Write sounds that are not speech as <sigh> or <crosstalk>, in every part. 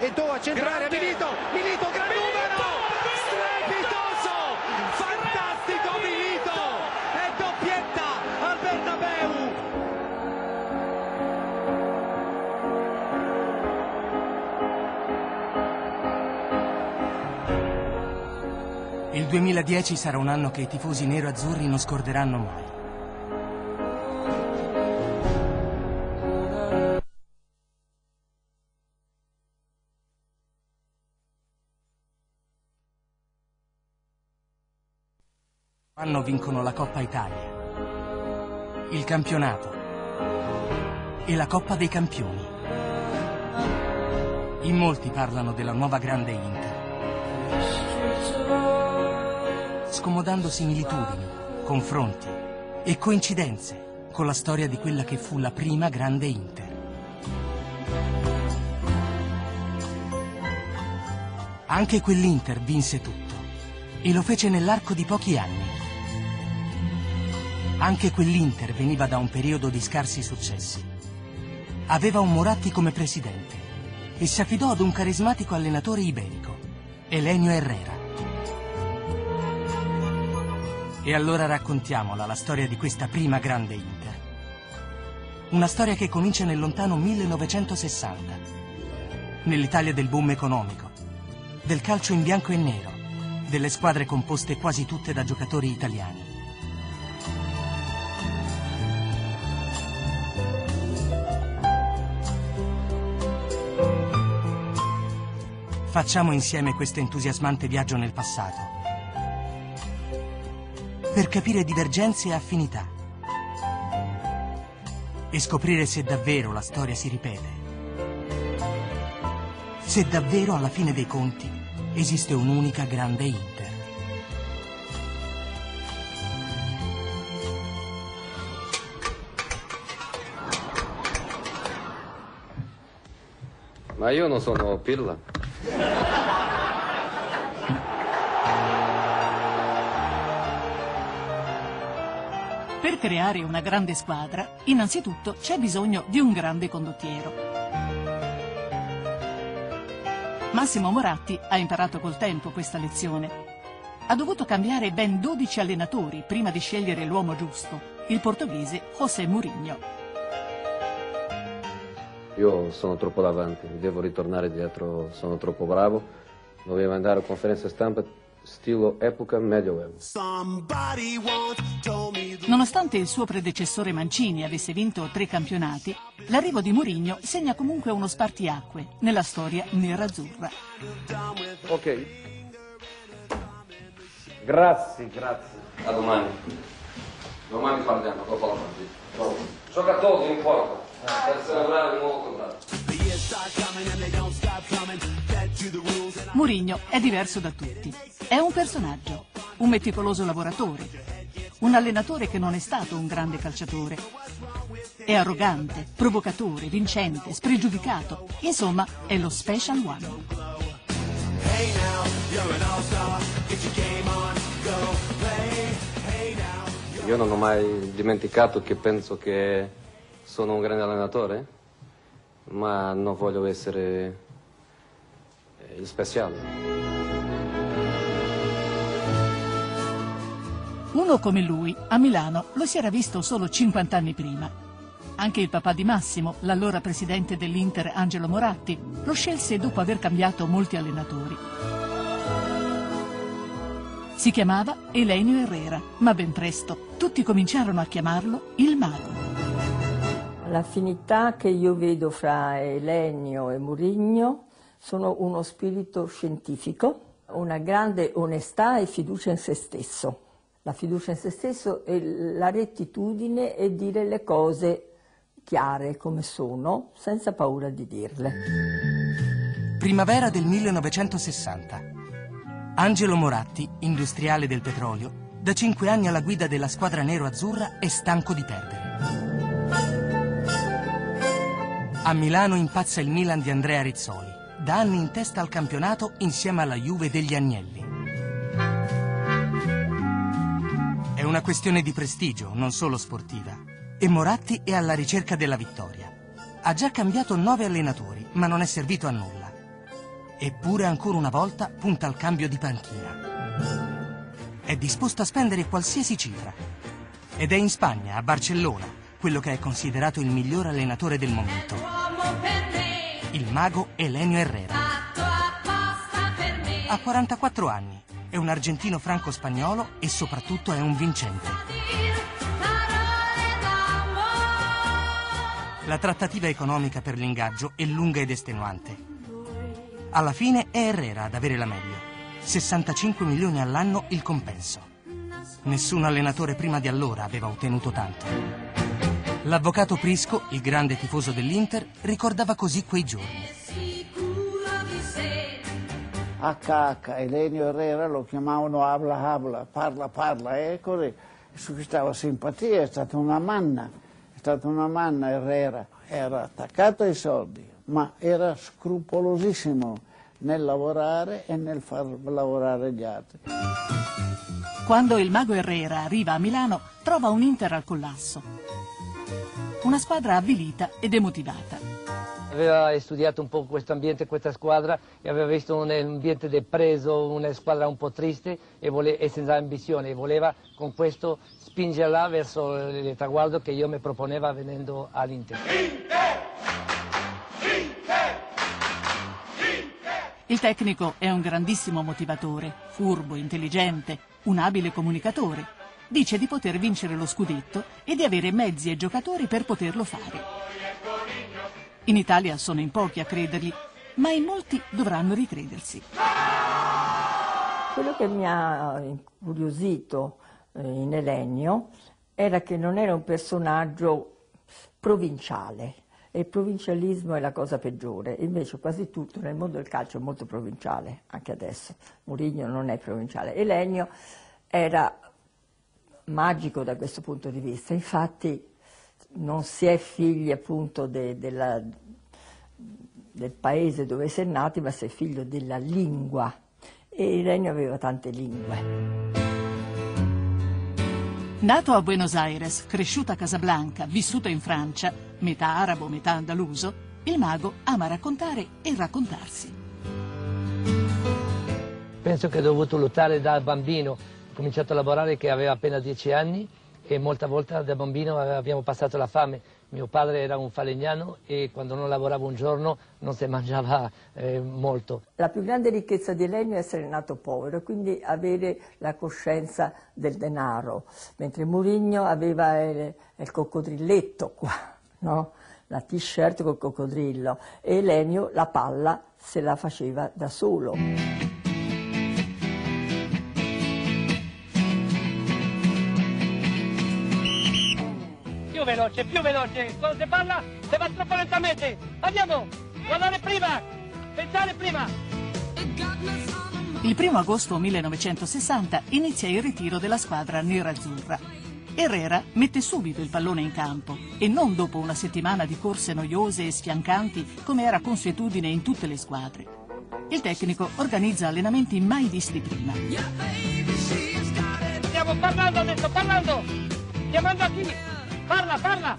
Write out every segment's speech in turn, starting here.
e a centrare Grande. Milito, Milito, gran numero! Strepitoso! Fantastico Milito! È doppietta al Bernabeu! Il 2010 sarà un anno che i tifosi nero-azzurri non scorderanno mai. Anno vincono la Coppa Italia, il campionato e la Coppa dei Campioni. In molti parlano della nuova grande Inter scomodando similitudini, confronti e coincidenze con la storia di quella che fu la prima grande Inter. Anche quell'Inter vinse tutto e lo fece nell'arco di pochi anni. Anche quell'Inter veniva da un periodo di scarsi successi. Aveva un Moratti come presidente e si affidò ad un carismatico allenatore iberico, Elenio Herrera. E allora raccontiamola la storia di questa prima grande Inter. Una storia che comincia nel lontano 1960, nell'Italia del boom economico, del calcio in bianco e nero, delle squadre composte quasi tutte da giocatori italiani. Facciamo insieme questo entusiasmante viaggio nel passato per capire divergenze e affinità e scoprire se davvero la storia si ripete. Se davvero alla fine dei conti esiste un'unica grande Inter. Ma io non sono Pirla. Per creare una grande squadra, innanzitutto c'è bisogno di un grande condottiero. Massimo Moratti ha imparato col tempo questa lezione. Ha dovuto cambiare ben 12 allenatori prima di scegliere l'uomo giusto, il portoghese José Mourinho. Io sono troppo davanti, devo ritornare dietro, sono troppo bravo. Dovevo andare a conferenza stampa stilo epoca medioevo. Nonostante il suo predecessore Mancini avesse vinto tre campionati, l'arrivo di Mourinho segna comunque uno spartiacque nella storia nerazzurra. Ok. Grazie, grazie. A domani. Domani parliamo, dopo la partita. Giocatori, non importa. Mourinho è diverso da tutti. È un personaggio, un meticoloso lavoratore, un allenatore che non è stato un grande calciatore. È arrogante, provocatore, vincente, spregiudicato. Insomma, è lo special one. Io non ho mai dimenticato che penso che sono un grande allenatore, ma non voglio essere eh, il speciale. Uno come lui, a Milano, lo si era visto solo 50 anni prima. Anche il papà di Massimo, l'allora presidente dell'Inter Angelo Moratti, lo scelse dopo aver cambiato molti allenatori. Si chiamava Elenio Herrera, ma ben presto tutti cominciarono a chiamarlo il mago. L'affinità che io vedo fra Elenio e Murigno sono uno spirito scientifico, una grande onestà e fiducia in se stesso. La fiducia in se stesso e la rettitudine e dire le cose chiare come sono, senza paura di dirle. Primavera del 1960. Angelo Moratti, industriale del petrolio, da cinque anni alla guida della squadra nero-azzurra è stanco di perdere. A Milano impazza il Milan di Andrea Rizzoli, da anni in testa al campionato insieme alla Juve degli Agnelli. È una questione di prestigio, non solo sportiva, e Moratti è alla ricerca della vittoria. Ha già cambiato nove allenatori, ma non è servito a nulla. Eppure ancora una volta punta al cambio di panchina. È disposto a spendere qualsiasi cifra. Ed è in Spagna, a Barcellona, quello che è considerato il miglior allenatore del momento. Il mago Elenio Herrera. Ha 44 anni, è un argentino franco-spagnolo e soprattutto è un vincente. La trattativa economica per l'ingaggio è lunga ed estenuante. Alla fine è Herrera ad avere la meglio. 65 milioni all'anno il compenso. Nessun allenatore prima di allora aveva ottenuto tanto. L'avvocato Prisco, il grande tifoso dell'Inter, ricordava così quei giorni. HH, Elenio Herrera lo chiamavano Habla Habla, parla parla, e così suscitava simpatia, è stata una manna, è stata una manna Herrera, era attaccato ai soldi, ma era scrupolosissimo nel lavorare e nel far lavorare gli altri. Quando il mago Herrera arriva a Milano, trova un Inter al collasso. Una squadra avvilita e demotivata. Aveva studiato un po' questo ambiente, questa squadra e aveva visto un ambiente depreso, una squadra un po' triste e, vole- e senza ambizione e voleva con questo spingerla verso il traguardo che io mi proponeva venendo all'Inter. Il tecnico è un grandissimo motivatore, furbo, intelligente, un abile comunicatore. Dice di poter vincere lo scudetto e di avere mezzi e giocatori per poterlo fare. In Italia sono in pochi a credergli, ma in molti dovranno ricredersi. Quello che mi ha incuriosito eh, in Elenio era che non era un personaggio provinciale e il provincialismo è la cosa peggiore, invece quasi tutto nel mondo del calcio è molto provinciale, anche adesso. Murigno non è provinciale. Elenio era magico da questo punto di vista, infatti non si è figli appunto de, della, del paese dove si è nati, ma si è figlio della lingua e Elenio aveva tante lingue. Nato a Buenos Aires, cresciuto a Casablanca, vissuto in Francia, metà arabo, metà andaluso, il mago ama raccontare e raccontarsi. Penso che ho dovuto lottare da bambino, cominciato a lavorare che aveva appena dieci anni e molte volte da bambino abbiamo passato la fame. Mio padre era un falegnano e quando non lavorava un giorno non si <laughs> mangiava eh, molto. La più grande ricchezza di Elenio è essere nato povero quindi avere la coscienza del denaro, mentre Murigno aveva il, il coccodrilletto qua, <laughs> no? la t-shirt col coccodrillo e Elenio la palla se la faceva da solo. Veloce, più veloce. Quando si parla si va troppo lentamente. Andiamo, guardare prima, pensare prima. Il primo agosto 1960 inizia il ritiro della squadra nerazzurra. Herrera mette subito il pallone in campo e non dopo una settimana di corse noiose e sfiancanti come era consuetudine in tutte le squadre. Il tecnico organizza allenamenti mai visti prima. Stiamo parlando adesso, parlando. Chiamando a chi? Parla, parla.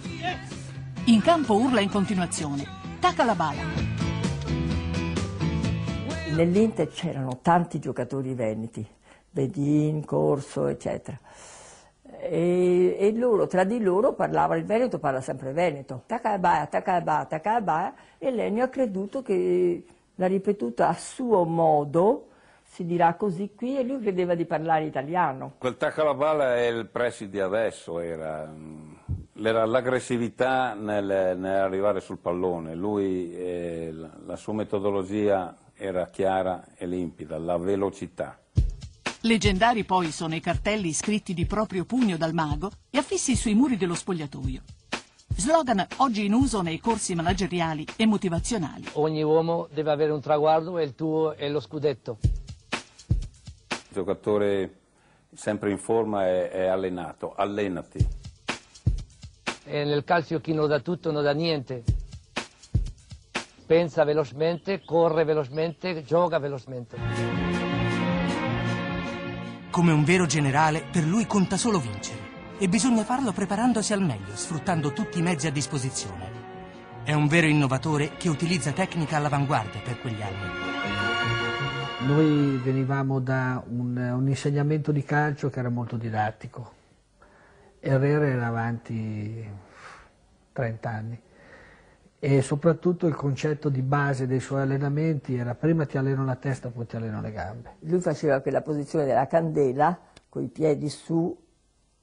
In campo urla in continuazione. Tacca la bala. Nell'Inter c'erano tanti giocatori veneti, Bedin, Corso, eccetera. E, e, loro, tra di loro, parlavano, il Veneto parla sempre Veneto, Takabaia, Takabaia, Takabaia, e Lenio ha creduto che l'ha ripetuta a suo modo, si dirà così qui, e lui credeva di parlare italiano. Quel Tacalabala è il pressi di adesso, era, era l'aggressività nel, nell'arrivare sul pallone, lui, eh, la sua metodologia era chiara e limpida, la velocità. Leggendari poi sono i cartelli scritti di proprio pugno dal mago e affissi sui muri dello spogliatoio. Slogan oggi in uso nei corsi manageriali e motivazionali. Ogni uomo deve avere un traguardo e il tuo è lo scudetto. Il giocatore sempre in forma è, è allenato, allenati. E nel calcio chi non dà tutto non dà niente. Pensa velocemente, corre velocemente, gioca velocemente. Come un vero generale, per lui conta solo vincere. E bisogna farlo preparandosi al meglio, sfruttando tutti i mezzi a disposizione. È un vero innovatore che utilizza tecnica all'avanguardia per quegli anni. Noi venivamo da un, un insegnamento di calcio che era molto didattico. Herrera era avanti 30 anni e soprattutto il concetto di base dei suoi allenamenti era prima ti alleno la testa, poi ti alleno le gambe. Lui faceva quella posizione della candela, con i piedi su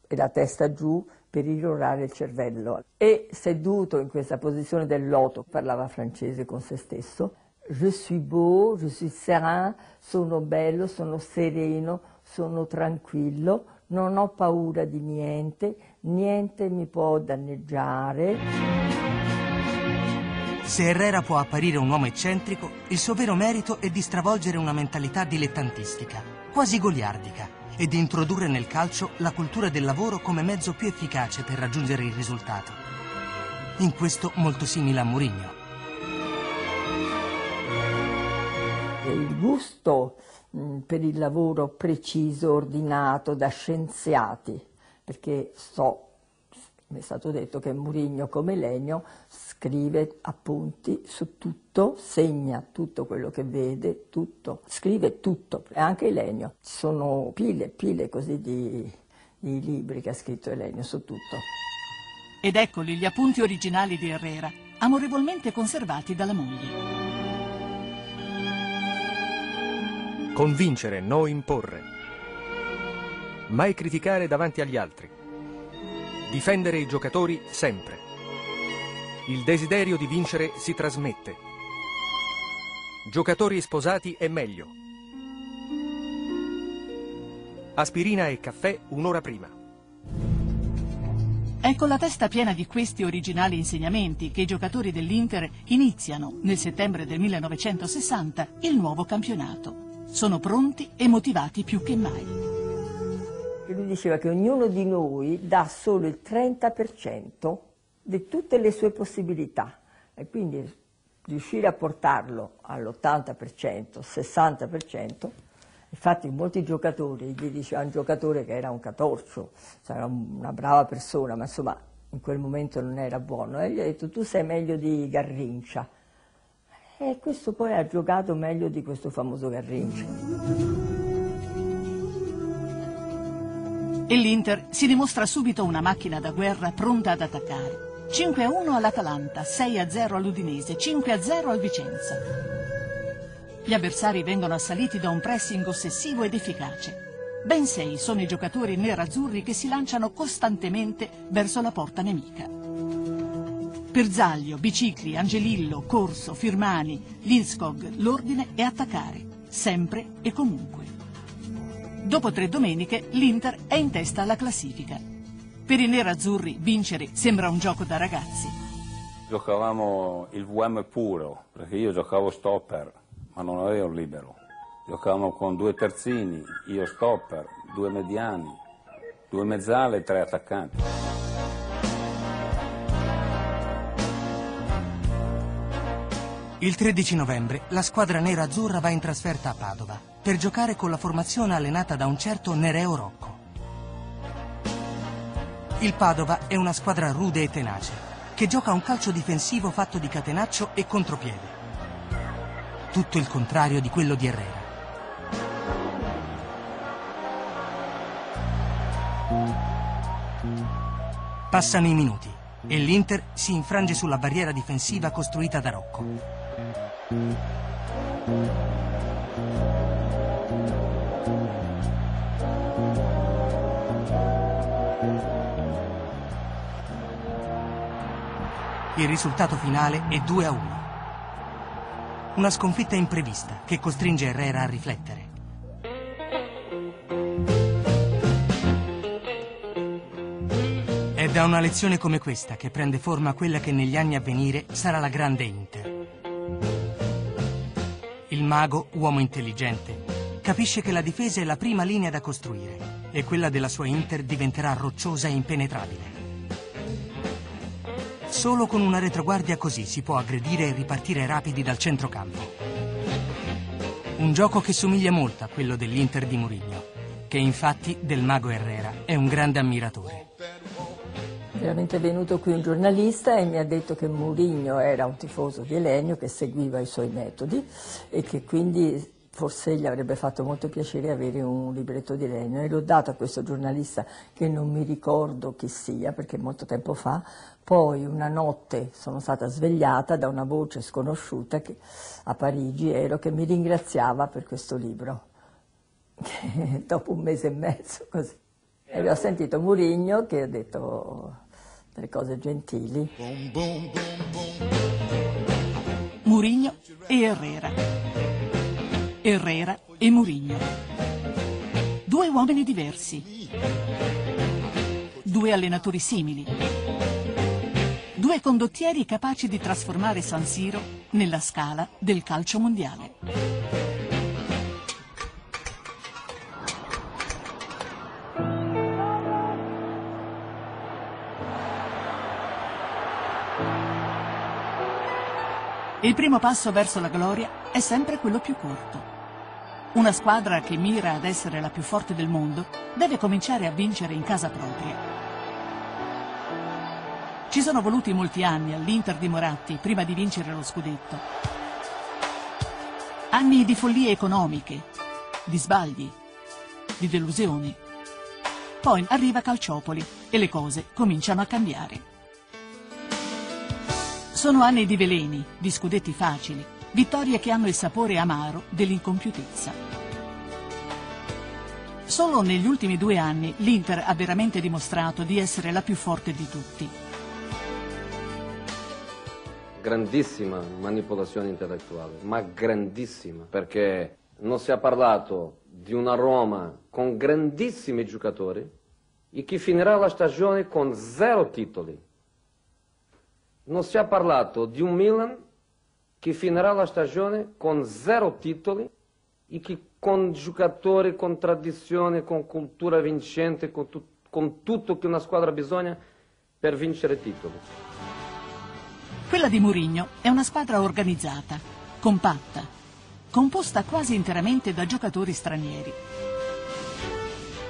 e la testa giù, per irrorare il cervello. E seduto in questa posizione del loto, parlava francese con se stesso, je suis beau, je suis serein, sono bello, sono sereno, sono tranquillo, non ho paura di niente, niente mi può danneggiare. Se Herrera può apparire un uomo eccentrico, il suo vero merito è di stravolgere una mentalità dilettantistica, quasi goliardica, e di introdurre nel calcio la cultura del lavoro come mezzo più efficace per raggiungere il risultato. In questo molto simile a Mourinho. Il gusto per il lavoro preciso, ordinato da scienziati, perché so mi è stato detto che Murigno come Legno scrive appunti su tutto, segna tutto quello che vede, tutto, scrive tutto, anche Legno. Ci sono pile e pile così di, di libri che ha scritto Elenio su tutto. Ed eccoli gli appunti originali di Herrera, amorevolmente conservati dalla moglie. Convincere, no imporre. Mai criticare davanti agli altri Difendere i giocatori sempre. Il desiderio di vincere si trasmette. Giocatori sposati è meglio. Aspirina e caffè un'ora prima. È con la testa piena di questi originali insegnamenti che i giocatori dell'Inter iniziano, nel settembre del 1960, il nuovo campionato. Sono pronti e motivati più che mai lui diceva che ognuno di noi dà solo il 30% di tutte le sue possibilità e quindi riuscire a portarlo all'80%, 60%, infatti molti giocatori, gli diceva un giocatore che era un catorcio, cioè era una brava persona, ma insomma in quel momento non era buono, e gli ha detto tu sei meglio di Garrincia. E questo poi ha giocato meglio di questo famoso Garrincia. E l'Inter si dimostra subito una macchina da guerra pronta ad attaccare. 5 a 1 all'Atalanta, 6 a 0 all'Udinese, 5 a 0 al Vicenza. Gli avversari vengono assaliti da un pressing ossessivo ed efficace. Ben sei sono i giocatori nerazzurri che si lanciano costantemente verso la porta nemica. Perzaglio, Bicicli, Angelillo, Corso, Firmani, Linskog, l'ordine è attaccare, sempre e comunque. Dopo tre domeniche l'Inter è in testa alla classifica. Per i nerazzurri vincere sembra un gioco da ragazzi. Giocavamo il VM puro, perché io giocavo stopper, ma non avevo libero. Giocavamo con due terzini, io stopper, due mediani, due mezzale e tre attaccanti. Il 13 novembre la squadra nera-azzurra va in trasferta a Padova per giocare con la formazione allenata da un certo Nereo Rocco. Il Padova è una squadra rude e tenace che gioca un calcio difensivo fatto di catenaccio e contropiede. Tutto il contrario di quello di Herrera. Passano i minuti e l'Inter si infrange sulla barriera difensiva costruita da Rocco. Il risultato finale è 2 a 1. Una sconfitta imprevista che costringe Herrera a riflettere. È da una lezione come questa che prende forma quella che negli anni a venire sarà la grande Inter. Mago, uomo intelligente, capisce che la difesa è la prima linea da costruire e quella della sua Inter diventerà rocciosa e impenetrabile. Solo con una retroguardia così si può aggredire e ripartire rapidi dal centrocampo. Un gioco che somiglia molto a quello dell'Inter di Mourinho, che infatti del mago Herrera è un grande ammiratore. È venuto qui un giornalista e mi ha detto che Mourinho era un tifoso di Elenio che seguiva i suoi metodi e che quindi forse gli avrebbe fatto molto piacere avere un libretto di Elenio. E l'ho dato a questo giornalista che non mi ricordo chi sia perché molto tempo fa, poi una notte sono stata svegliata da una voce sconosciuta che, a Parigi ero che mi ringraziava per questo libro, <laughs> dopo un mese e mezzo così. E ho sentito Murigno che ha detto delle cose gentili. Murigno e Herrera. Herrera e Murigno. Due uomini diversi. Due allenatori simili. Due condottieri capaci di trasformare San Siro nella scala del calcio mondiale. Primo passo verso la gloria è sempre quello più corto. Una squadra che mira ad essere la più forte del mondo deve cominciare a vincere in casa propria. Ci sono voluti molti anni all'Inter di Moratti prima di vincere lo scudetto. Anni di follie economiche, di sbagli, di delusioni. Poi arriva Calciopoli e le cose cominciano a cambiare. Sono anni di veleni, di scudetti facili, vittorie che hanno il sapore amaro dell'incompiutezza. Solo negli ultimi due anni l'Inter ha veramente dimostrato di essere la più forte di tutti. Grandissima manipolazione intellettuale, ma grandissima, perché non si è parlato di una Roma con grandissimi giocatori e che finirà la stagione con zero titoli non si è parlato di un Milan che finirà la stagione con zero titoli e che con giocatori, con tradizione, con cultura vincente, con, tu, con tutto che una squadra bisogna per vincere titoli. Quella di Mourinho è una squadra organizzata, compatta, composta quasi interamente da giocatori stranieri.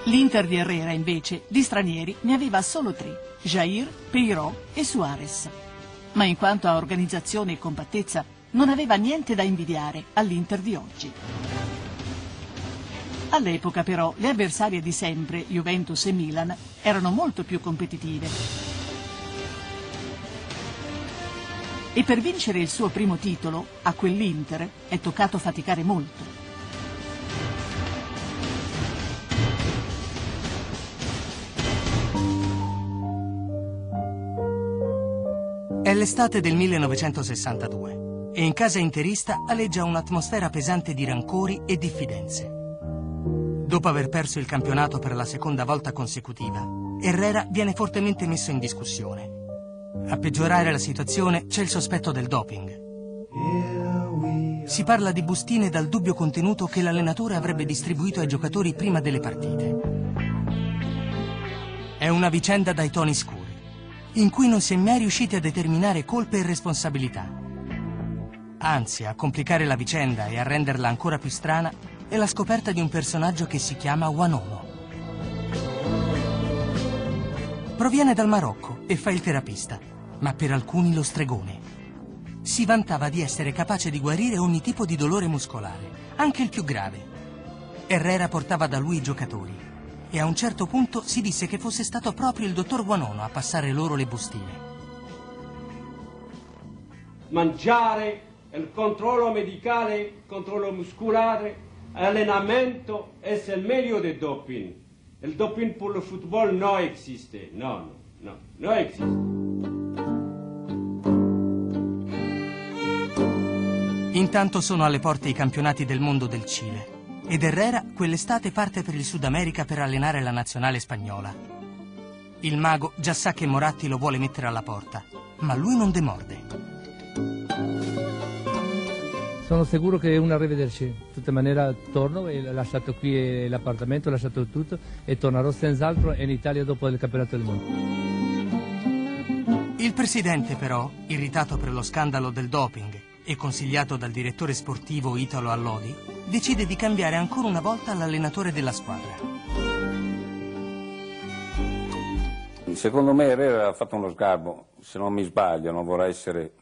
L'Inter di Herrera, invece, di stranieri ne aveva solo tre, Jair, Peiró e Suarez ma in quanto a organizzazione e compattezza non aveva niente da invidiare all'Inter di oggi. All'epoca però le avversarie di sempre, Juventus e Milan, erano molto più competitive. E per vincere il suo primo titolo, a quell'Inter, è toccato faticare molto. L'estate del 1962 e in casa interista aleggia un'atmosfera pesante di rancori e diffidenze. Dopo aver perso il campionato per la seconda volta consecutiva, Herrera viene fortemente messo in discussione. A peggiorare la situazione c'è il sospetto del doping. Si parla di bustine dal dubbio contenuto che l'allenatore avrebbe distribuito ai giocatori prima delle partite. È una vicenda dai toni scuri in cui non si è mai riusciti a determinare colpe e responsabilità. Anzi, a complicare la vicenda e a renderla ancora più strana è la scoperta di un personaggio che si chiama Wanono. Proviene dal Marocco e fa il terapista, ma per alcuni lo stregone. Si vantava di essere capace di guarire ogni tipo di dolore muscolare, anche il più grave. Herrera portava da lui i giocatori e a un certo punto si disse che fosse stato proprio il dottor Guanono a passare loro le bustine. Mangiare, il controllo medicale, il controllo muscolare, allenamento è il meglio del doping. Il doping per il football non esiste, no, no, no, non esiste. Intanto sono alle porte i campionati del mondo del Cile ed Herrera quell'estate parte per il Sud America per allenare la nazionale spagnola. Il mago già sa che Moratti lo vuole mettere alla porta, ma lui non demorde. Sono sicuro che è un arrivederci. In tutta maniera torno e ho lasciato qui l'appartamento, ho lasciato tutto e tornerò senz'altro in Italia dopo il campionato del mondo. Il presidente però, irritato per lo scandalo del doping e consigliato dal direttore sportivo Italo Allodi, decide di cambiare ancora una volta l'allenatore della squadra. secondo me Herrera ha fatto uno sgarbo, se non mi sbaglio, non vorrei essere...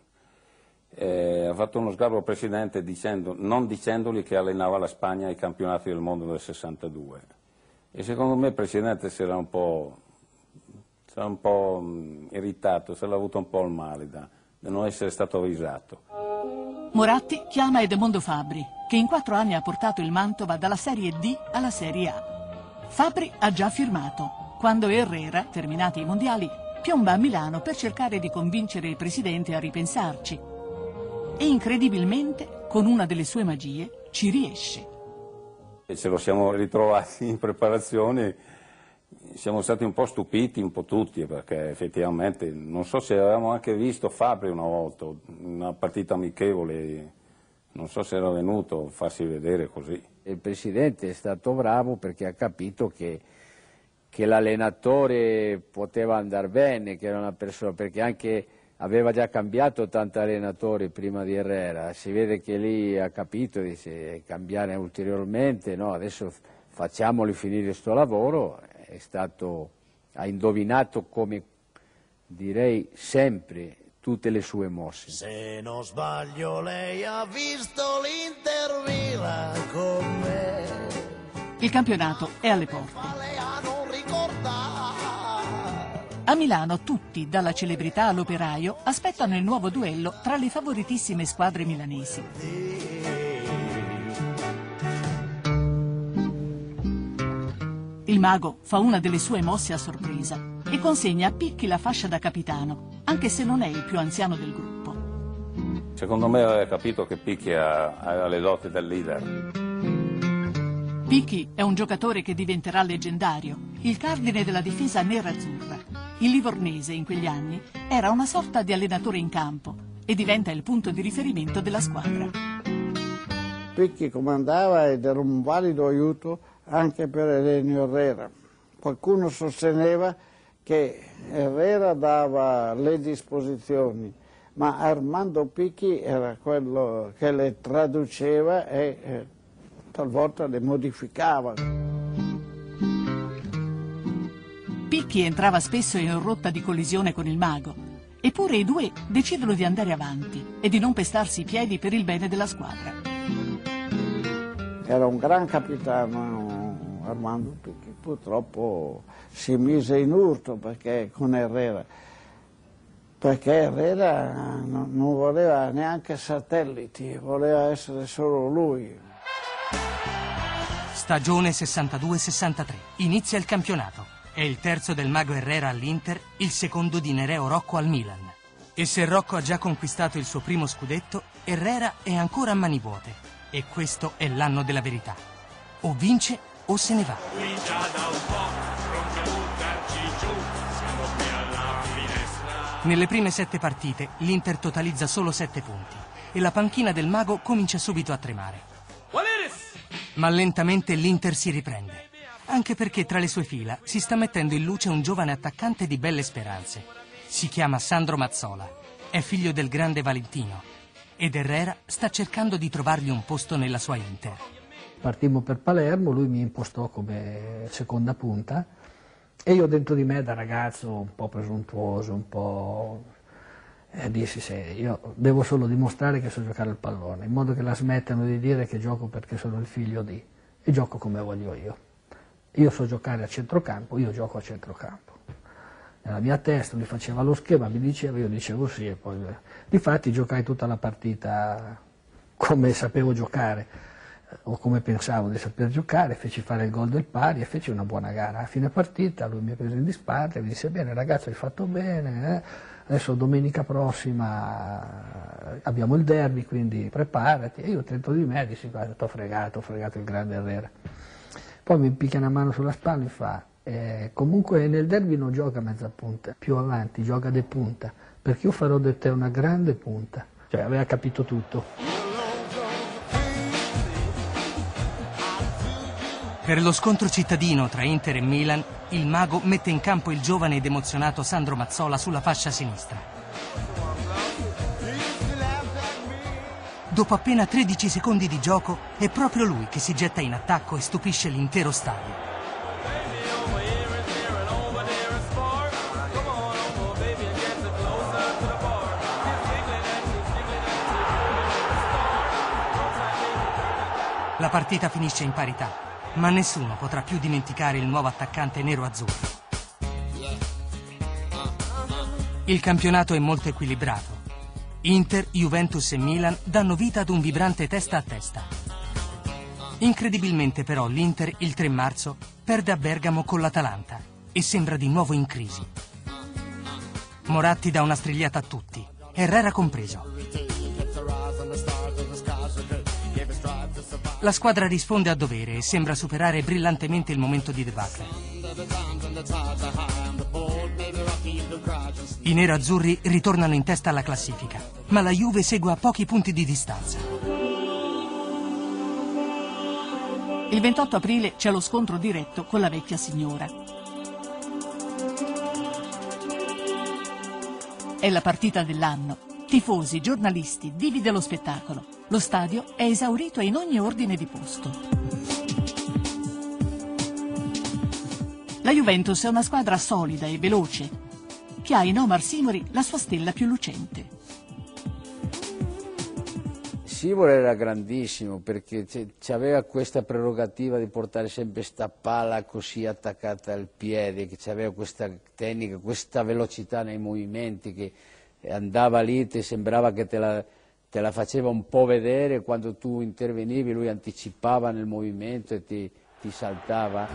Eh, ha fatto uno sgarbo al Presidente dicendo, non dicendogli che allenava la Spagna ai campionati del mondo del 62. E secondo me il Presidente si era un po', era un po' mh, irritato, se l'ha avuto un po' il male da, da non essere stato avvisato. Moratti chiama Edmondo Fabri, che in quattro anni ha portato il Mantova dalla Serie D alla Serie A. Fabri ha già firmato, quando Herrera, terminati i mondiali, piomba a Milano per cercare di convincere il presidente a ripensarci. E incredibilmente, con una delle sue magie, ci riesce. E ce lo siamo ritrovati in preparazione, siamo stati un po' stupiti, un po' tutti, perché effettivamente non so se avevamo anche visto Fabri una volta, una partita amichevole, non so se era venuto a farsi vedere così. Il presidente è stato bravo perché ha capito che, che l'allenatore poteva andare bene, che era una persona, perché anche aveva già cambiato tanti allenatori prima di Herrera, si vede che lì ha capito, dice cambiare ulteriormente, no, adesso facciamoli finire questo lavoro, stato, ha indovinato come direi sempre tutte le sue mosse. Se non sbaglio lei ha visto l'Inter Milan con me. Il campionato è alle porte. A Milano tutti, dalla celebrità all'operaio, aspettano il nuovo duello tra le favoritissime squadre milanesi. Il mago fa una delle sue mosse a sorpresa e consegna a Picchi la fascia da capitano, anche se non è il più anziano del gruppo. Secondo me aveva capito che Picchi ha le doti del leader. Picchi è un giocatore che diventerà leggendario, il cardine della difesa nerazzurra. Il livornese in quegli anni era una sorta di allenatore in campo e diventa il punto di riferimento della squadra. Picchi comandava ed era un valido aiuto anche per Elenio Herrera. Qualcuno sosteneva che Herrera dava le disposizioni, ma Armando Picchi era quello che le traduceva e eh, talvolta le modificava. Picchi entrava spesso in rotta di collisione con il mago, eppure i due decidono di andare avanti e di non pestarsi i piedi per il bene della squadra. Era un gran capitano Armando Picchi, purtroppo si mise in urto perché, con Herrera, perché Herrera non, voleva neanche satelliti, voleva essere solo lui. Stagione 62-63. Inizia il campionato. È il terzo del mago Herrera all'Inter, il secondo di Nereo Rocco al Milan. E se Rocco ha già conquistato il suo primo scudetto, Herrera è ancora a mani vuote. E questo è l'anno della verità. O vince o se ne va. Nelle prime sette partite l'Inter totalizza solo sette punti e la panchina del mago comincia subito a tremare. Ma lentamente l'Inter si riprende, anche perché tra le sue fila si sta mettendo in luce un giovane attaccante di belle speranze. Si chiama Sandro Mazzola, è figlio del grande Valentino ed Herrera sta cercando di trovargli un posto nella sua Inter. Partimmo per Palermo, lui mi impostò come seconda punta e io dentro di me da ragazzo un po' presuntuoso, un po' eh, dissi sì, io devo solo dimostrare che so giocare al pallone, in modo che la smettano di dire che gioco perché sono il figlio di e gioco come voglio io. Io so giocare a centrocampo, io gioco a centrocampo. Nella mia testa lui faceva lo schema, mi diceva, io dicevo sì e poi... Difatti giocai tutta la partita come sapevo giocare o come pensavo di saper giocare, feci fare il gol del pari e feci una buona gara. A fine partita lui mi ha preso in disparte e mi disse bene ragazzo hai fatto bene, eh? adesso domenica prossima abbiamo il derby quindi preparati. E io dentro di me dissi guarda t'ho fregato, ho fregato il grande Herrera. Poi mi picchia una mano sulla spalla e fa eh, comunque nel derby non gioca mezza punta, più avanti gioca de punta, perché io farò di te una grande punta. Cioè aveva capito tutto. Per lo scontro cittadino tra Inter e Milan, il mago mette in campo il giovane ed emozionato Sandro Mazzola sulla fascia sinistra. Dopo appena 13 secondi di gioco, è proprio lui che si getta in attacco e stupisce l'intero stadio. La partita finisce in parità ma nessuno potrà più dimenticare il nuovo attaccante nero-azzurro. Il campionato è molto equilibrato. Inter, Juventus e Milan danno vita ad un vibrante testa a testa. Incredibilmente però l'Inter il 3 marzo perde a Bergamo con l'Atalanta e sembra di nuovo in crisi. Moratti dà una strigliata a tutti, Herrera compreso. La squadra risponde a dovere e sembra superare brillantemente il momento di debacle. I nerazzurri ritornano in testa alla classifica, ma la Juve segue a pochi punti di distanza. Il 28 aprile c'è lo scontro diretto con la vecchia signora. È la partita dell'anno. Tifosi, giornalisti, divi dello spettacolo. Lo stadio è esaurito in ogni ordine di posto. La Juventus è una squadra solida e veloce, che ha in Omar Simori la sua stella più lucente. Simori era grandissimo perché aveva questa prerogativa di portare sempre questa palla così attaccata al piede, che aveva questa tecnica, questa velocità nei movimenti che andava lì, ti sembrava che te la, te la faceva un po' vedere, quando tu intervenivi lui anticipava nel movimento e ti, ti saltava.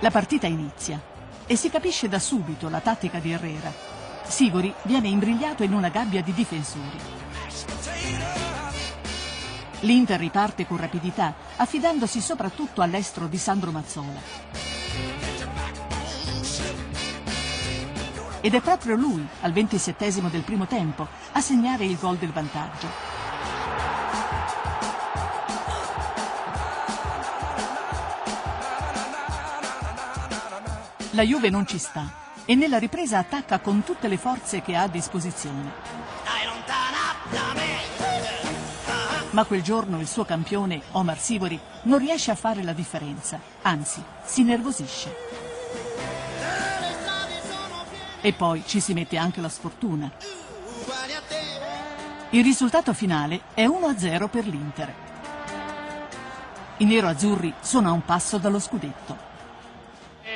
La partita inizia e si capisce da subito la tattica di Herrera. Sigori viene imbrigliato in una gabbia di difensori. L'Inter riparte con rapidità, affidandosi soprattutto all'estro di Sandro Mazzola. Ed è proprio lui, al ventisettesimo del primo tempo, a segnare il gol del vantaggio. La Juve non ci sta e nella ripresa attacca con tutte le forze che ha a disposizione. Ma quel giorno il suo campione, Omar Sivori, non riesce a fare la differenza, anzi si nervosisce. E poi ci si mette anche la sfortuna. Il risultato finale è 1-0 per l'Inter. I nero-azzurri sono a un passo dallo scudetto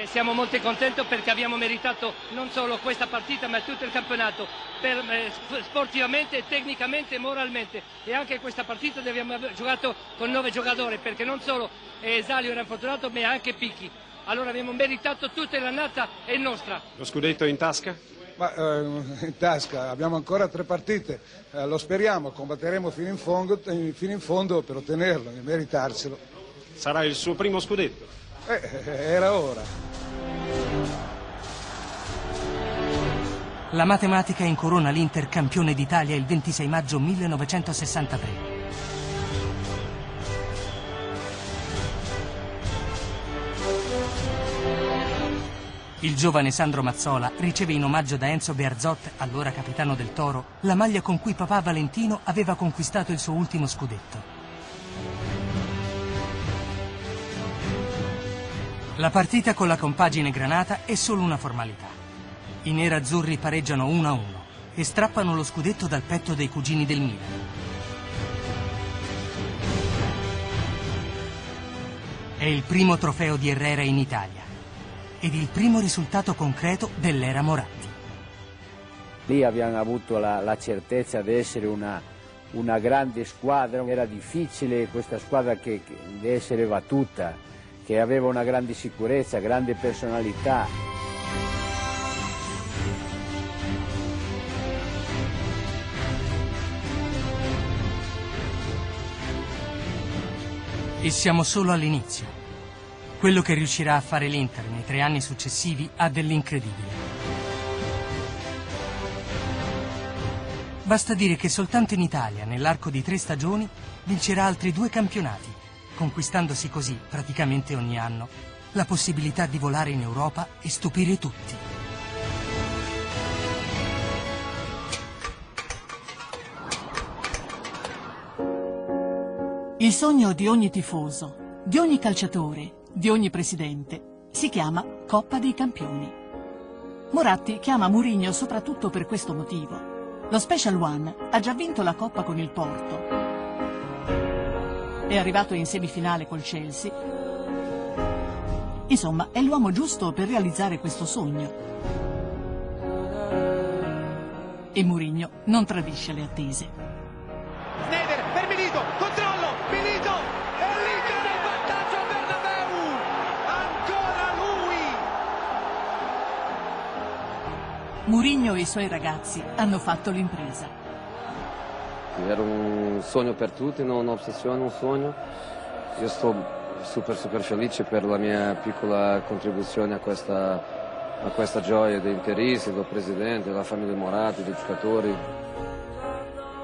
siamo molto contenti perché abbiamo meritato non solo questa partita ma tutto il campionato per, eh, sportivamente, tecnicamente e moralmente e anche questa partita abbiamo giocato con nove giocatori perché non solo eh, Salio era infortunato ma anche Picchi allora abbiamo meritato tutta l'annata è nostra lo scudetto in tasca? Ma, eh, in tasca abbiamo ancora tre partite eh, lo speriamo combatteremo fino in, fondo, fino in fondo per ottenerlo e meritarcelo sarà il suo primo scudetto? Eh, era ora La matematica incorona l'Inter campione d'Italia il 26 maggio 1963. Il giovane Sandro Mazzola riceve in omaggio da Enzo Bearzot, allora capitano del Toro, la maglia con cui papà Valentino aveva conquistato il suo ultimo scudetto. La partita con la compagine granata è solo una formalità. I nerazzurri pareggiano 1-1 e strappano lo scudetto dal petto dei cugini del Milan. È il primo trofeo di Herrera in Italia ed il primo risultato concreto dell'era Moratti. Lì abbiamo avuto la, la certezza di essere una, una, grande squadra, era difficile questa squadra che, che, di essere battuta che aveva una grande sicurezza, grande personalità. E siamo solo all'inizio. Quello che riuscirà a fare l'Inter nei tre anni successivi ha dell'incredibile. Basta dire che soltanto in Italia, nell'arco di tre stagioni, vincerà altri due campionati conquistandosi così, praticamente ogni anno, la possibilità di volare in Europa e stupire tutti. Il sogno di ogni tifoso, di ogni calciatore, di ogni presidente si chiama Coppa dei Campioni. Moratti chiama Murigno soprattutto per questo motivo. Lo Special One ha già vinto la Coppa con il Porto è arrivato in semifinale col Chelsea. Insomma, è l'uomo giusto per realizzare questo sogno. E Mourinho non tradisce le attese. Mourinho e i suoi ragazzi hanno fatto l'impresa. Era un sogno per tutti, non un'ossessione, un sogno. Io sto super super felice per la mia piccola contribuzione a questa, a questa gioia dei interisti, del presidente, della famiglia Moratti, dei giocatori.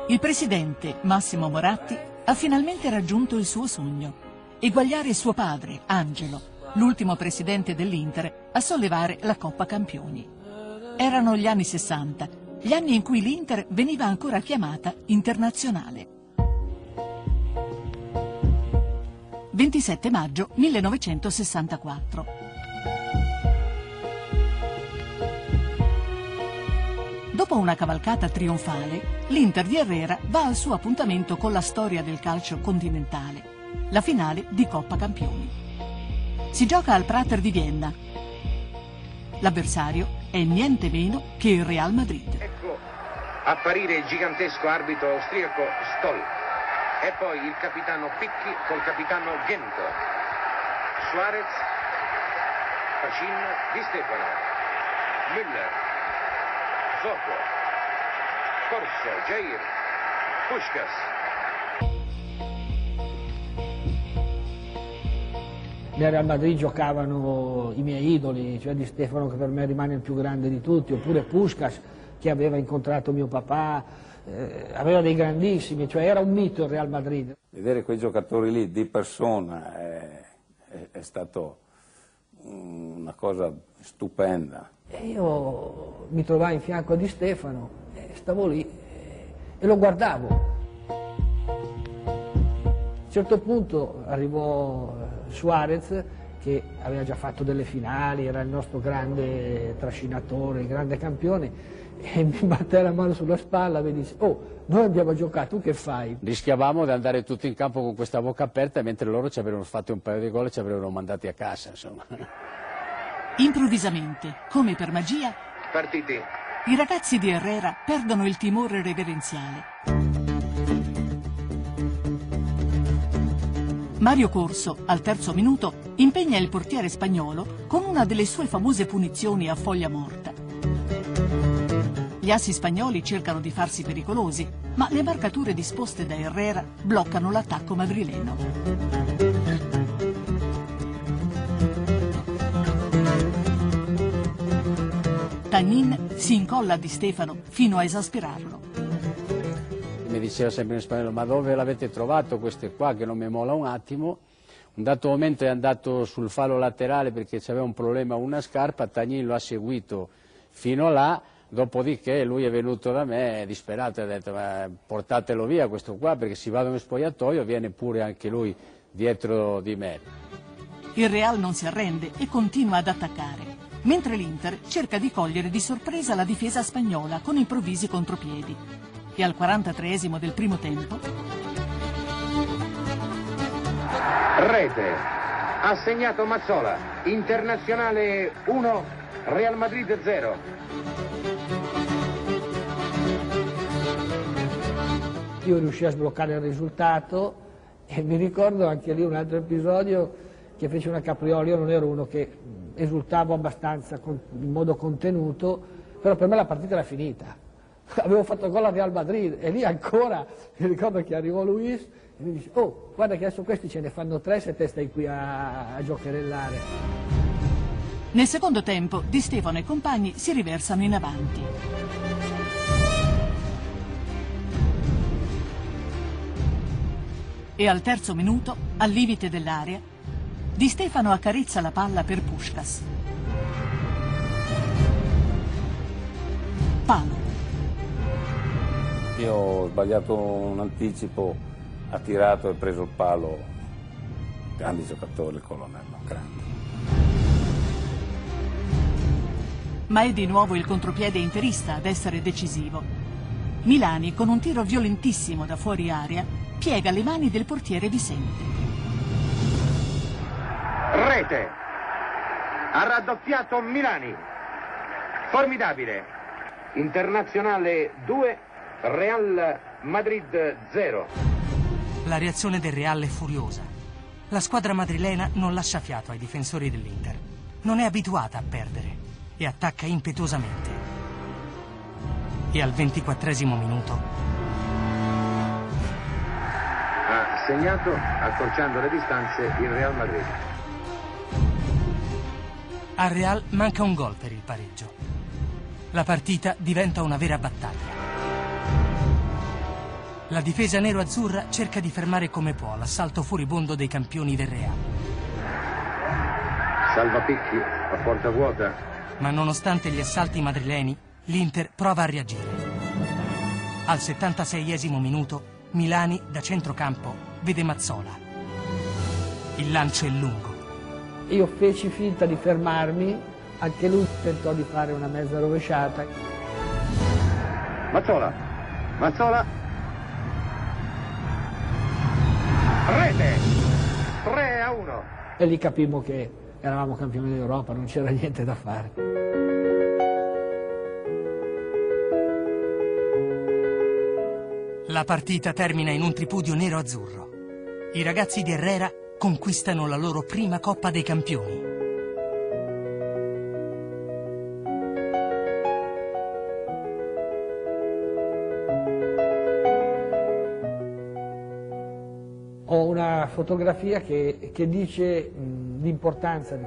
Il presidente Massimo Moratti ha finalmente raggiunto il suo sogno, eguagliare suo padre, Angelo, l'ultimo presidente dell'Inter, a sollevare la Coppa Campioni. Erano gli anni 60, gli anni in cui l'Inter veniva ancora chiamata internazionale. 27 maggio 1964. Dopo una cavalcata trionfale, l'Inter di Herrera va al suo appuntamento con la storia del calcio continentale, la finale di Coppa Campioni. Si gioca al Prater di Vienna. L'avversario è niente meno che il Real Madrid. Ecco apparire il gigantesco arbitro austriaco Stoll e poi il capitano Picchi col capitano Gento, Suarez, Facin, Di Stefano, Müller, Zorco, Corso, Jair, Puskas. Nel Real Madrid giocavano i miei idoli, cioè Di Stefano che per me rimane il più grande di tutti, oppure Puskas che aveva incontrato mio papà, eh, aveva dei grandissimi, cioè era un mito il Real Madrid. Vedere quei giocatori lì di persona è, è, è stato una cosa stupenda. E io mi trovai in fianco a Di Stefano, e stavo lì eh, e lo guardavo. A un certo punto arrivò Suarez che aveva già fatto delle finali, era il nostro grande trascinatore, il grande campione, <laughs> e mi batté la mano sulla spalla e mi disse, oh, noi abbiamo giocato, tu che fai? Rischiavamo di andare tutti in campo con questa bocca aperta mentre loro ci avevano fatto un paio di gol e ci avevano mandati a casa, insomma. <laughs> Improvvisamente, come per magia, Partiti. i ragazzi di Herrera perdono il timore reverenziale. Mario Corso, al terzo minuto, impegna il portiere spagnolo con una delle sue famose punizioni a foglia morta. Gli assi spagnoli cercano di farsi pericolosi, ma le marcature disposte da Herrera bloccano l'attacco madrileno. Tagnin si incolla di Stefano fino a esasperarlo. Diceva sempre in spagnolo, ma dove l'avete trovato queste qua che non mi mola un attimo? Un dato momento è andato sul fallo laterale perché c'aveva un problema una scarpa, Tagnin lo ha seguito fino là, dopodiché lui è venuto da me disperato e ha detto ma portatelo via questo qua perché si va nello spogliatoio viene pure anche lui dietro di me. Il Real non si arrende e continua ad attaccare, mentre l'Inter cerca di cogliere di sorpresa la difesa spagnola con improvvisi contropiedi. E al 43esimo del primo tempo Rete. Ha segnato Mazzola. Internazionale 1, Real Madrid 0. Io riuscii a sbloccare il risultato e mi ricordo anche lì un altro episodio che fece una capriola, io non ero uno che esultavo abbastanza con- in modo contenuto, però per me la partita era finita. <laughs> Avevo fatto gol al Real Madrid e lì ancora mi ricordo che arrivò Luis e mi dice oh guarda che adesso questi ce ne fanno tre se te stai qui a, a giocherellare. Nel secondo tempo Di Stefano e compagni si riversano in avanti. E al terzo minuto, al limite dell'area, Di Stefano accarezza la palla per Puskas. Palo. Io ho sbagliato un anticipo, ha tirato e preso il palo. Grandi giocatori, il colonnello, grande. Ma è di nuovo il contropiede interista ad essere decisivo. Milani, con un tiro violentissimo da fuori area, piega le mani del portiere Vicente. Rete. Ha raddoppiato Milani. Formidabile. Internazionale 2, Real Madrid 0. La reazione del Real è furiosa. La squadra madrilena non lascia fiato ai difensori dell'Inter. Non è abituata a perdere e attacca impetuosamente. E al ventiquattresimo minuto Ha segnato, accorciando le distanze, il Real Madrid. al Real manca un gol per il pareggio. La partita diventa una vera battaglia. La difesa nero-azzurra cerca di fermare come può l'assalto furibondo dei campioni del Real. Salva Picchi a porta vuota. Ma nonostante gli assalti madrileni, l'Inter prova a reagire. Al 76esimo minuto, Milani da centrocampo vede Mazzola. Il lancio è lungo. Io feci finta di fermarmi, anche lui tentò di fare una mezza rovesciata. Mazzola. Mazzola. Rete. 3 a 1. E lì capimmo che eravamo campioni d'Europa, non c'era niente da fare. La partita termina in un tripudio nero-azzurro. I ragazzi di Herrera conquistano la loro prima Coppa dei Campioni. Fotografia che, che dice l'importanza di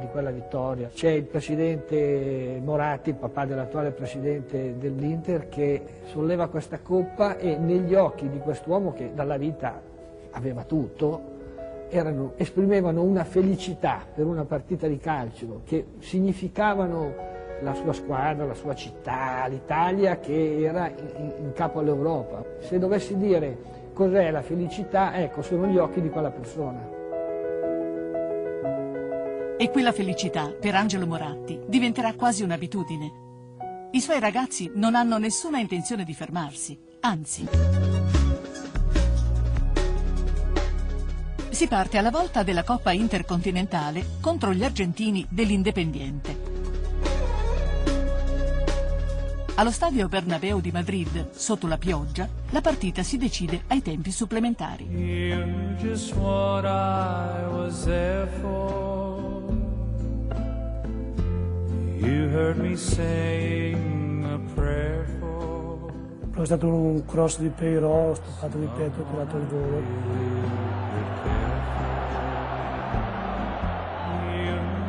di quella vittoria. C'è il presidente Moratti, il papà dell'attuale presidente dell'Inter, che solleva questa coppa e negli occhi di quest'uomo che dalla vita aveva tutto, erano, esprimevano una felicità per una partita di calcio che significavano la sua squadra, la sua città, l'Italia che era in, in capo all'Europa. Se dovessi dire cos'è la felicità, ecco, sono gli occhi di quella persona. E quella felicità, per Angelo Moratti, diventerà quasi un'abitudine. I suoi ragazzi non hanno nessuna intenzione di fermarsi, anzi. Si parte alla volta della Coppa Intercontinentale contro gli argentini dell'Independiente. Allo stadio Bernabeu di Madrid, sotto la pioggia, la partita si decide ai tempi supplementari. Poi è stato un cross di Peirò, stoppato di petto, tirato il volo.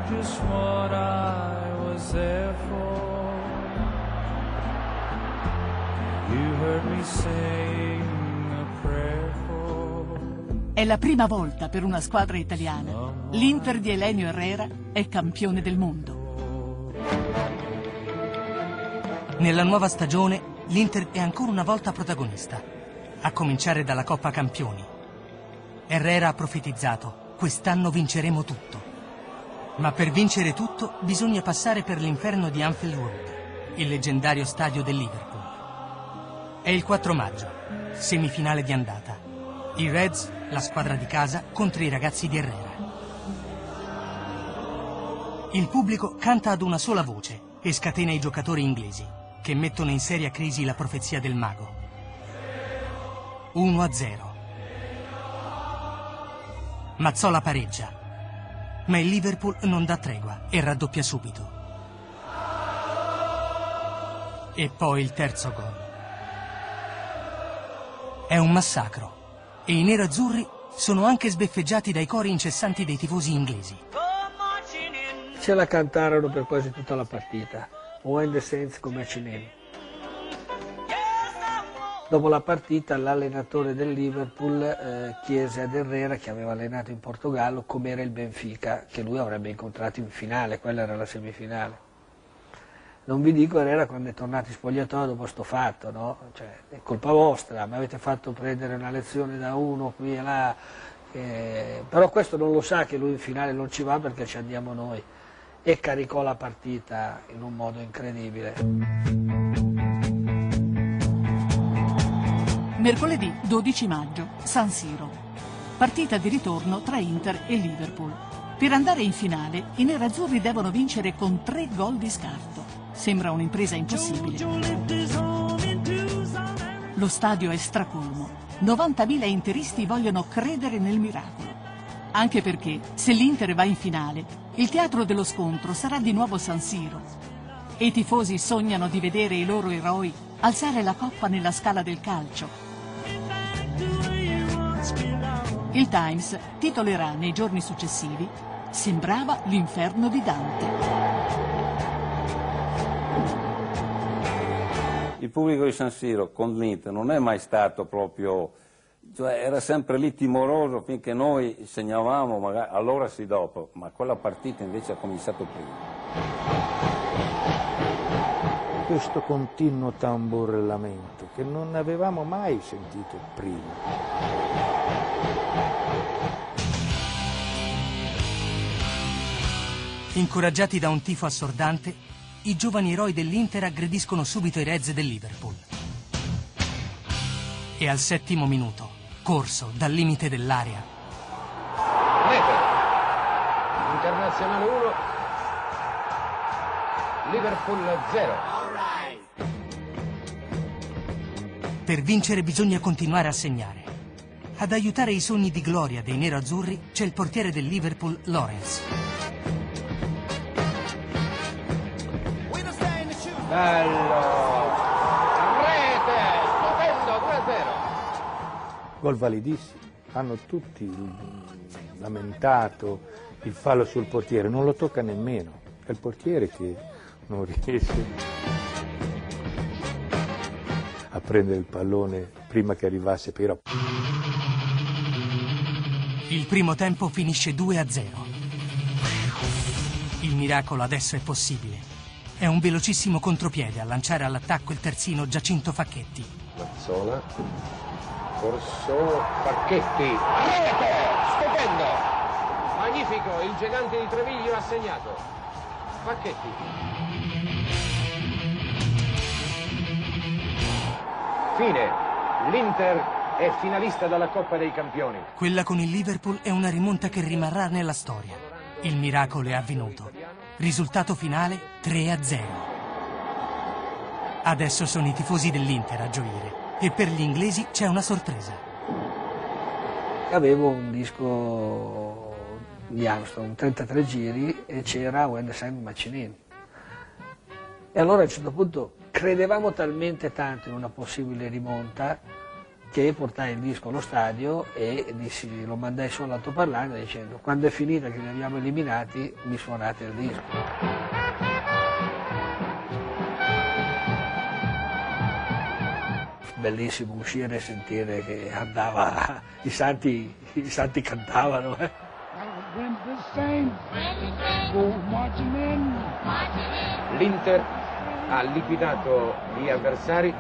Just what I was there for. È la prima volta per una squadra italiana. L'Inter di Elenio Herrera è campione del mondo. Nella nuova stagione l'Inter è ancora una volta protagonista, a cominciare dalla Coppa Campioni. Herrera ha profetizzato, quest'anno vinceremo tutto. Ma per vincere tutto bisogna passare per l'inferno di Anfield Road, il leggendario stadio del Liverpool. È il 4 maggio, semifinale di andata. I Reds, la squadra di casa, contro i ragazzi di Herrera. Il pubblico canta ad una sola voce e scatena i giocatori inglesi, che mettono in seria crisi la profezia del mago. 1 a 0. Mazzola pareggia, ma il Liverpool non dà tregua e raddoppia subito. E poi il terzo gol. È un massacro e i nerazzurri sono anche sbeffeggiati dai cori incessanti dei tifosi inglesi. Ce la cantarono per quasi tutta la partita. When the Saints come Cinelli. Dopo la partita l'allenatore del Liverpool eh, chiese ad Herrera, che aveva allenato in Portogallo, com'era il Benfica, che lui avrebbe incontrato in finale, quella era la semifinale. Non vi dico Herrera quando è tornato in spogliatoio dopo sto fatto, no? Cioè, è colpa vostra, mi avete fatto prendere una lezione da uno qui e là. eh, però questo non lo sa che lui in finale non ci va perché ci andiamo noi. E caricò la partita in un modo incredibile. Mercoledì 12 maggio, San Siro. Partita di ritorno tra Inter e Liverpool. Per andare in finale, i nerazzurri devono vincere con tre gol di scarto. Sembra un'impresa impossibile. Lo stadio è stracolmo. 90.000 interisti vogliono credere nel miracolo. Anche perché, se l'Inter va in finale, il teatro dello scontro sarà di nuovo San Siro. E i tifosi sognano di vedere i loro eroi alzare la coppa nella scala del calcio. Il Times titolerà nei giorni successivi Sembrava l'inferno di Dante. Il pubblico di San Siro con l'Inter non è mai stato proprio, cioè era sempre lì timoroso finché noi segnavamo, magari, allora sì dopo, ma quella partita invece ha cominciato prima. Questo continuo tamburellamento che non avevamo mai sentito prima. Incoraggiati da un tifo assordante, i giovani eroi dell'Inter aggrediscono subito i Reds del Liverpool. E al settimo minuto, corso dal limite dell'area, Nepe, internazionale 1, Liverpool 0. per vincere bisogna continuare a segnare. Ad aiutare i sogni di gloria dei nero-azzurri c'è il portiere del Liverpool, Lawrence. Bello! Rete! Stupendo, 2-0. Gol validissimo. Hanno tutti lamentato il fallo sul portiere, non lo tocca nemmeno. È il portiere che non riesce a prendere il pallone prima che arrivasse però. Il primo tempo finisce 2 a 0. Il miracolo adesso è possibile. È un velocissimo contropiede a lanciare all'attacco il terzino Giacinto Facchetti. Mazzola, Corso, Pacchetti, rete! Stupendo! Magnifico, il gigante di Treviglio ha segnato. Pacchetti. Fine, l'Inter è finalista della Coppa dei Campioni. Quella con il Liverpool è una rimonta che rimarrà nella storia. Il miracolo è avvenuto. Risultato finale 3 a 0. Adesso sono i tifosi dell'Inter a gioire e per gli inglesi c'è una sorpresa. Avevo un disco di Armstrong, 33 giri, e c'era When the Sun Macinin. E allora a un certo punto credevamo talmente tanto in una possibile rimonta che portai il disco allo stadio e dissi, lo mandai sull'altoparlante dicendo quando è finita che li abbiamo eliminati mi suonate il disco. Bellissimo uscire e sentire che andava, i santi, i santi cantavano. eh. L'Inter ha liquidato gli avversari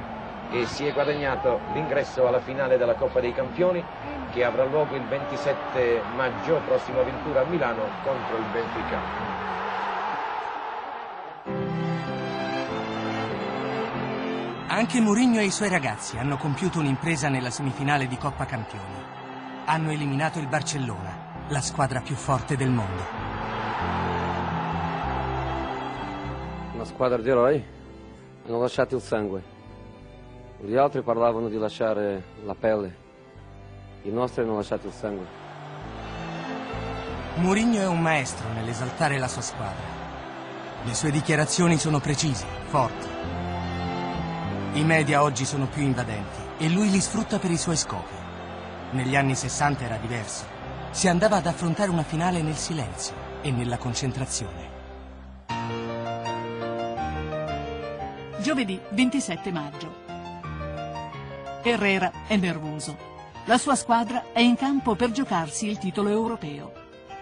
e si è guadagnato l'ingresso alla finale della Coppa dei Campioni che avrà luogo il 27 maggio, prossima avventura a Milano contro il Benfica. Anche Mourinho e i suoi ragazzi hanno compiuto un'impresa nella semifinale di Coppa Campioni. Hanno eliminato il Barcellona, la squadra più forte del mondo. Una squadra di eroi hanno lasciato il sangue. Gli altri parlavano di lasciare la pelle. I nostri hanno lasciato il sangue. Mourinho è un maestro nell'esaltare la sua squadra. Le sue dichiarazioni sono precise, forti. I media oggi sono più invadenti e lui li sfrutta per i suoi scopi. Negli anni 60 era diverso. Si andava ad affrontare una finale nel silenzio e nella concentrazione. Giovedì 27 maggio. Herrera è nervoso. La sua squadra è in campo per giocarsi il titolo europeo.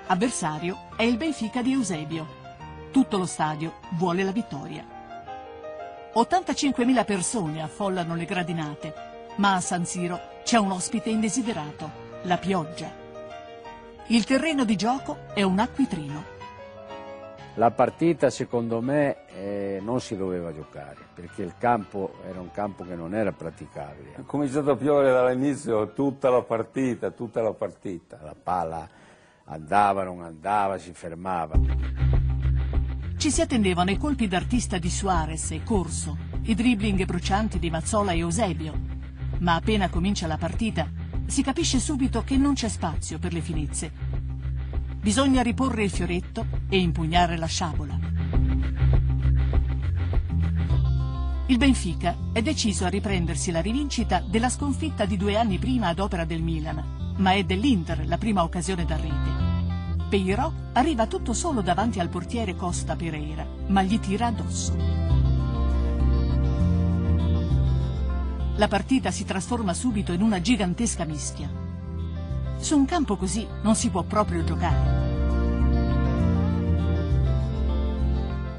Avversario è il Benfica di Eusebio. Tutto lo stadio vuole la vittoria. 85.000 persone affollano le gradinate, ma a San Siro c'è un ospite indesiderato, la pioggia. Il terreno di gioco è un acquitrino. La partita secondo me eh, non si doveva giocare perché il campo era un campo che non era praticabile. È cominciato a piovere dall'inizio tutta la partita, tutta la partita. La palla andava, non andava, si fermava. Ci si attendevano i colpi d'artista di Suarez e Corso, i dribbling brucianti di Mazzola e Eusebio. Ma appena comincia la partita, si capisce subito che non c'è spazio per le finezze. Bisogna riporre il fioretto e impugnare la sciabola. Il Benfica è deciso a riprendersi la rivincita della sconfitta di due anni prima ad opera del Milan, ma è dell'Inter la prima occasione da rete. Peirò arriva tutto solo davanti al portiere Costa Pereira, ma gli tira addosso. La partita si trasforma subito in una gigantesca mischia. Su un campo così non si può proprio giocare.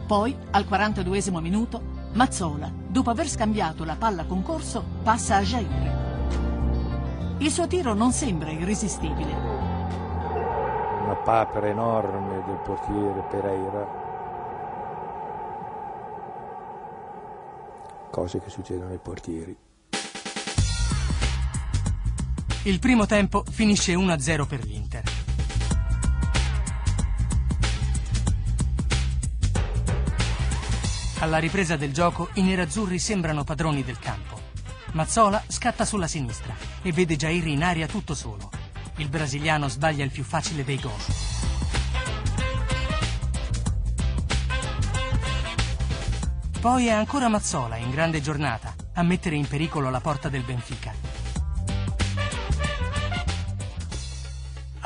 Poi, al 42 minuto, Mazzola, dopo aver scambiato la palla con Corso, passa a Jair. Il suo tiro non sembra irresistibile. Una papera enorme del portiere Pereira. Cose che succedono ai portieri. Il primo tempo finisce 1-0 per l'Inter. Alla ripresa del gioco i nerazzurri sembrano padroni del campo. Mazzola scatta sulla sinistra e vede Jair in aria tutto solo. Il brasiliano sbaglia il più facile dei gol. Poi è ancora Mazzola in grande giornata a mettere in pericolo la porta del Benfica.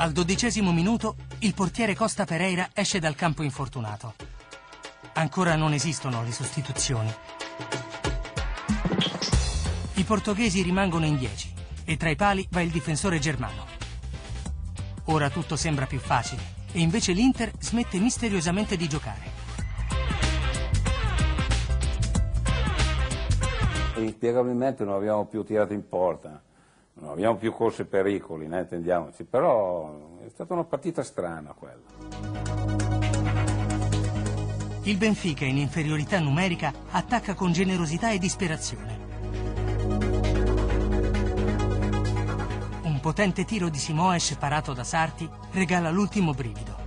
Al dodicesimo minuto il portiere Costa Pereira esce dal campo infortunato. Ancora non esistono le sostituzioni. I portoghesi rimangono in 10 e tra i pali va il difensore germano. Ora tutto sembra più facile e invece l'Inter smette misteriosamente di giocare. Inspiegabilmente non abbiamo più tirato in porta, non abbiamo più corso pericoli, né, intendiamoci, però è stata una partita strana quella. Il Benfica in inferiorità numerica attacca con generosità e disperazione. Un potente tiro di Simoes parato da Sarti regala l'ultimo brivido.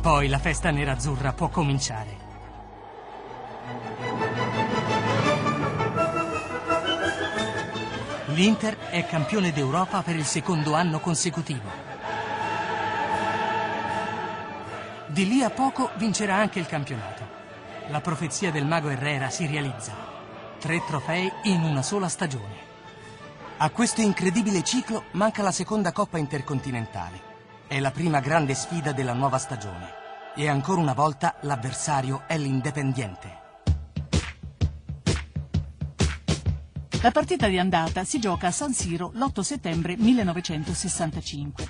Poi la festa nerazzurra può cominciare. L'Inter è campione d'Europa per il secondo anno consecutivo. Di lì a poco vincerà anche il campionato. La profezia del mago Herrera si realizza. Tre trofei in una sola stagione. A questo incredibile ciclo manca la seconda Coppa Intercontinentale. È la prima grande sfida della nuova stagione. E ancora una volta l'avversario è l'Independiente. La partita di andata si gioca a San Siro l'8 settembre 1965.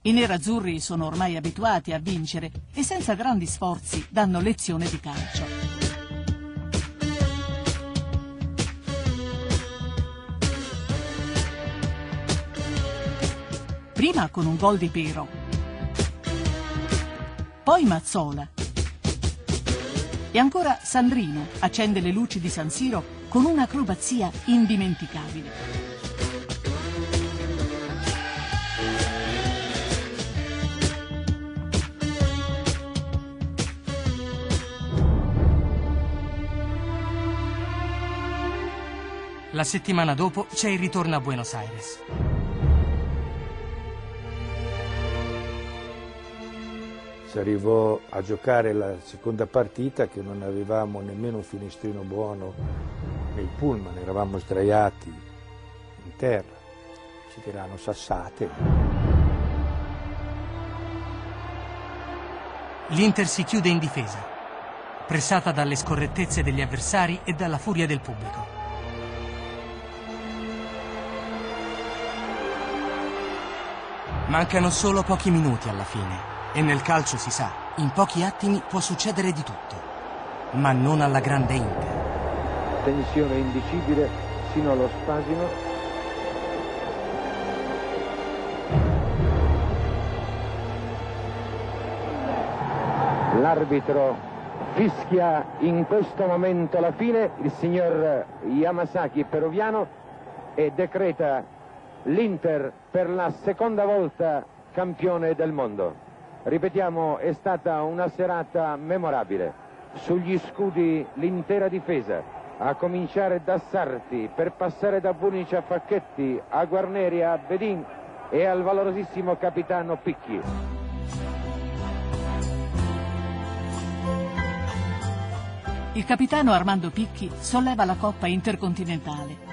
I nerazzurri sono ormai abituati a vincere e senza grandi sforzi danno lezione di calcio. Prima con un gol di Pero, poi Mazzola e ancora Sandrino accende le luci di San Siro con un'acrobazia indimenticabile. La settimana dopo c'è il ritorno a Buenos Aires. Si arrivò a giocare la seconda partita che non avevamo nemmeno un finestrino buono nei pullman, eravamo sdraiati in terra, ci tirano sassate. L'Inter si chiude in difesa, pressata dalle scorrettezze degli avversari e dalla furia del pubblico. Mancano solo pochi minuti alla fine e nel calcio si sa, in pochi attimi può succedere di tutto, ma non alla grande Inter. Tensione indicibile sino allo spasimo. L'arbitro fischia in questo momento la fine, il signor Yamasaki peruviano e decreta l'Inter per la seconda volta campione del mondo. Ripetiamo, è stata una serata memorabile. Sugli scudi l'intera difesa, a cominciare da Sarti, per passare da Bunici a Facchetti, a Guarneri, a Bedin e al valorosissimo capitano Picchi. Il capitano Armando Picchi solleva la Coppa Intercontinentale.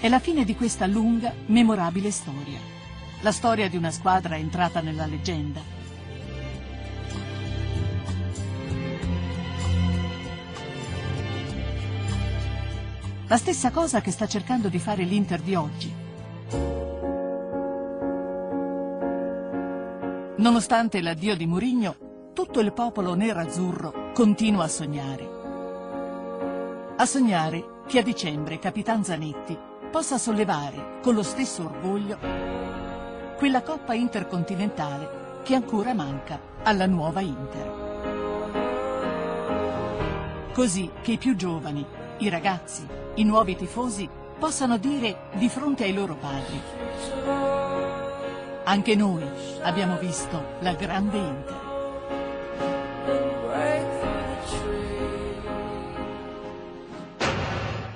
È la fine di questa lunga, memorabile storia. La storia di una squadra entrata nella leggenda. La stessa cosa che sta cercando di fare l'Inter di oggi. Nonostante l'addio di Mourinho, tutto il popolo nero-azzurro continua a sognare. A sognare che a dicembre Capitan Zanetti possa sollevare con lo stesso orgoglio quella Coppa Intercontinentale che ancora manca alla nuova Inter. Così che i più giovani, i ragazzi, i nuovi tifosi possano dire di fronte ai loro padri anche noi abbiamo visto la grande Inter.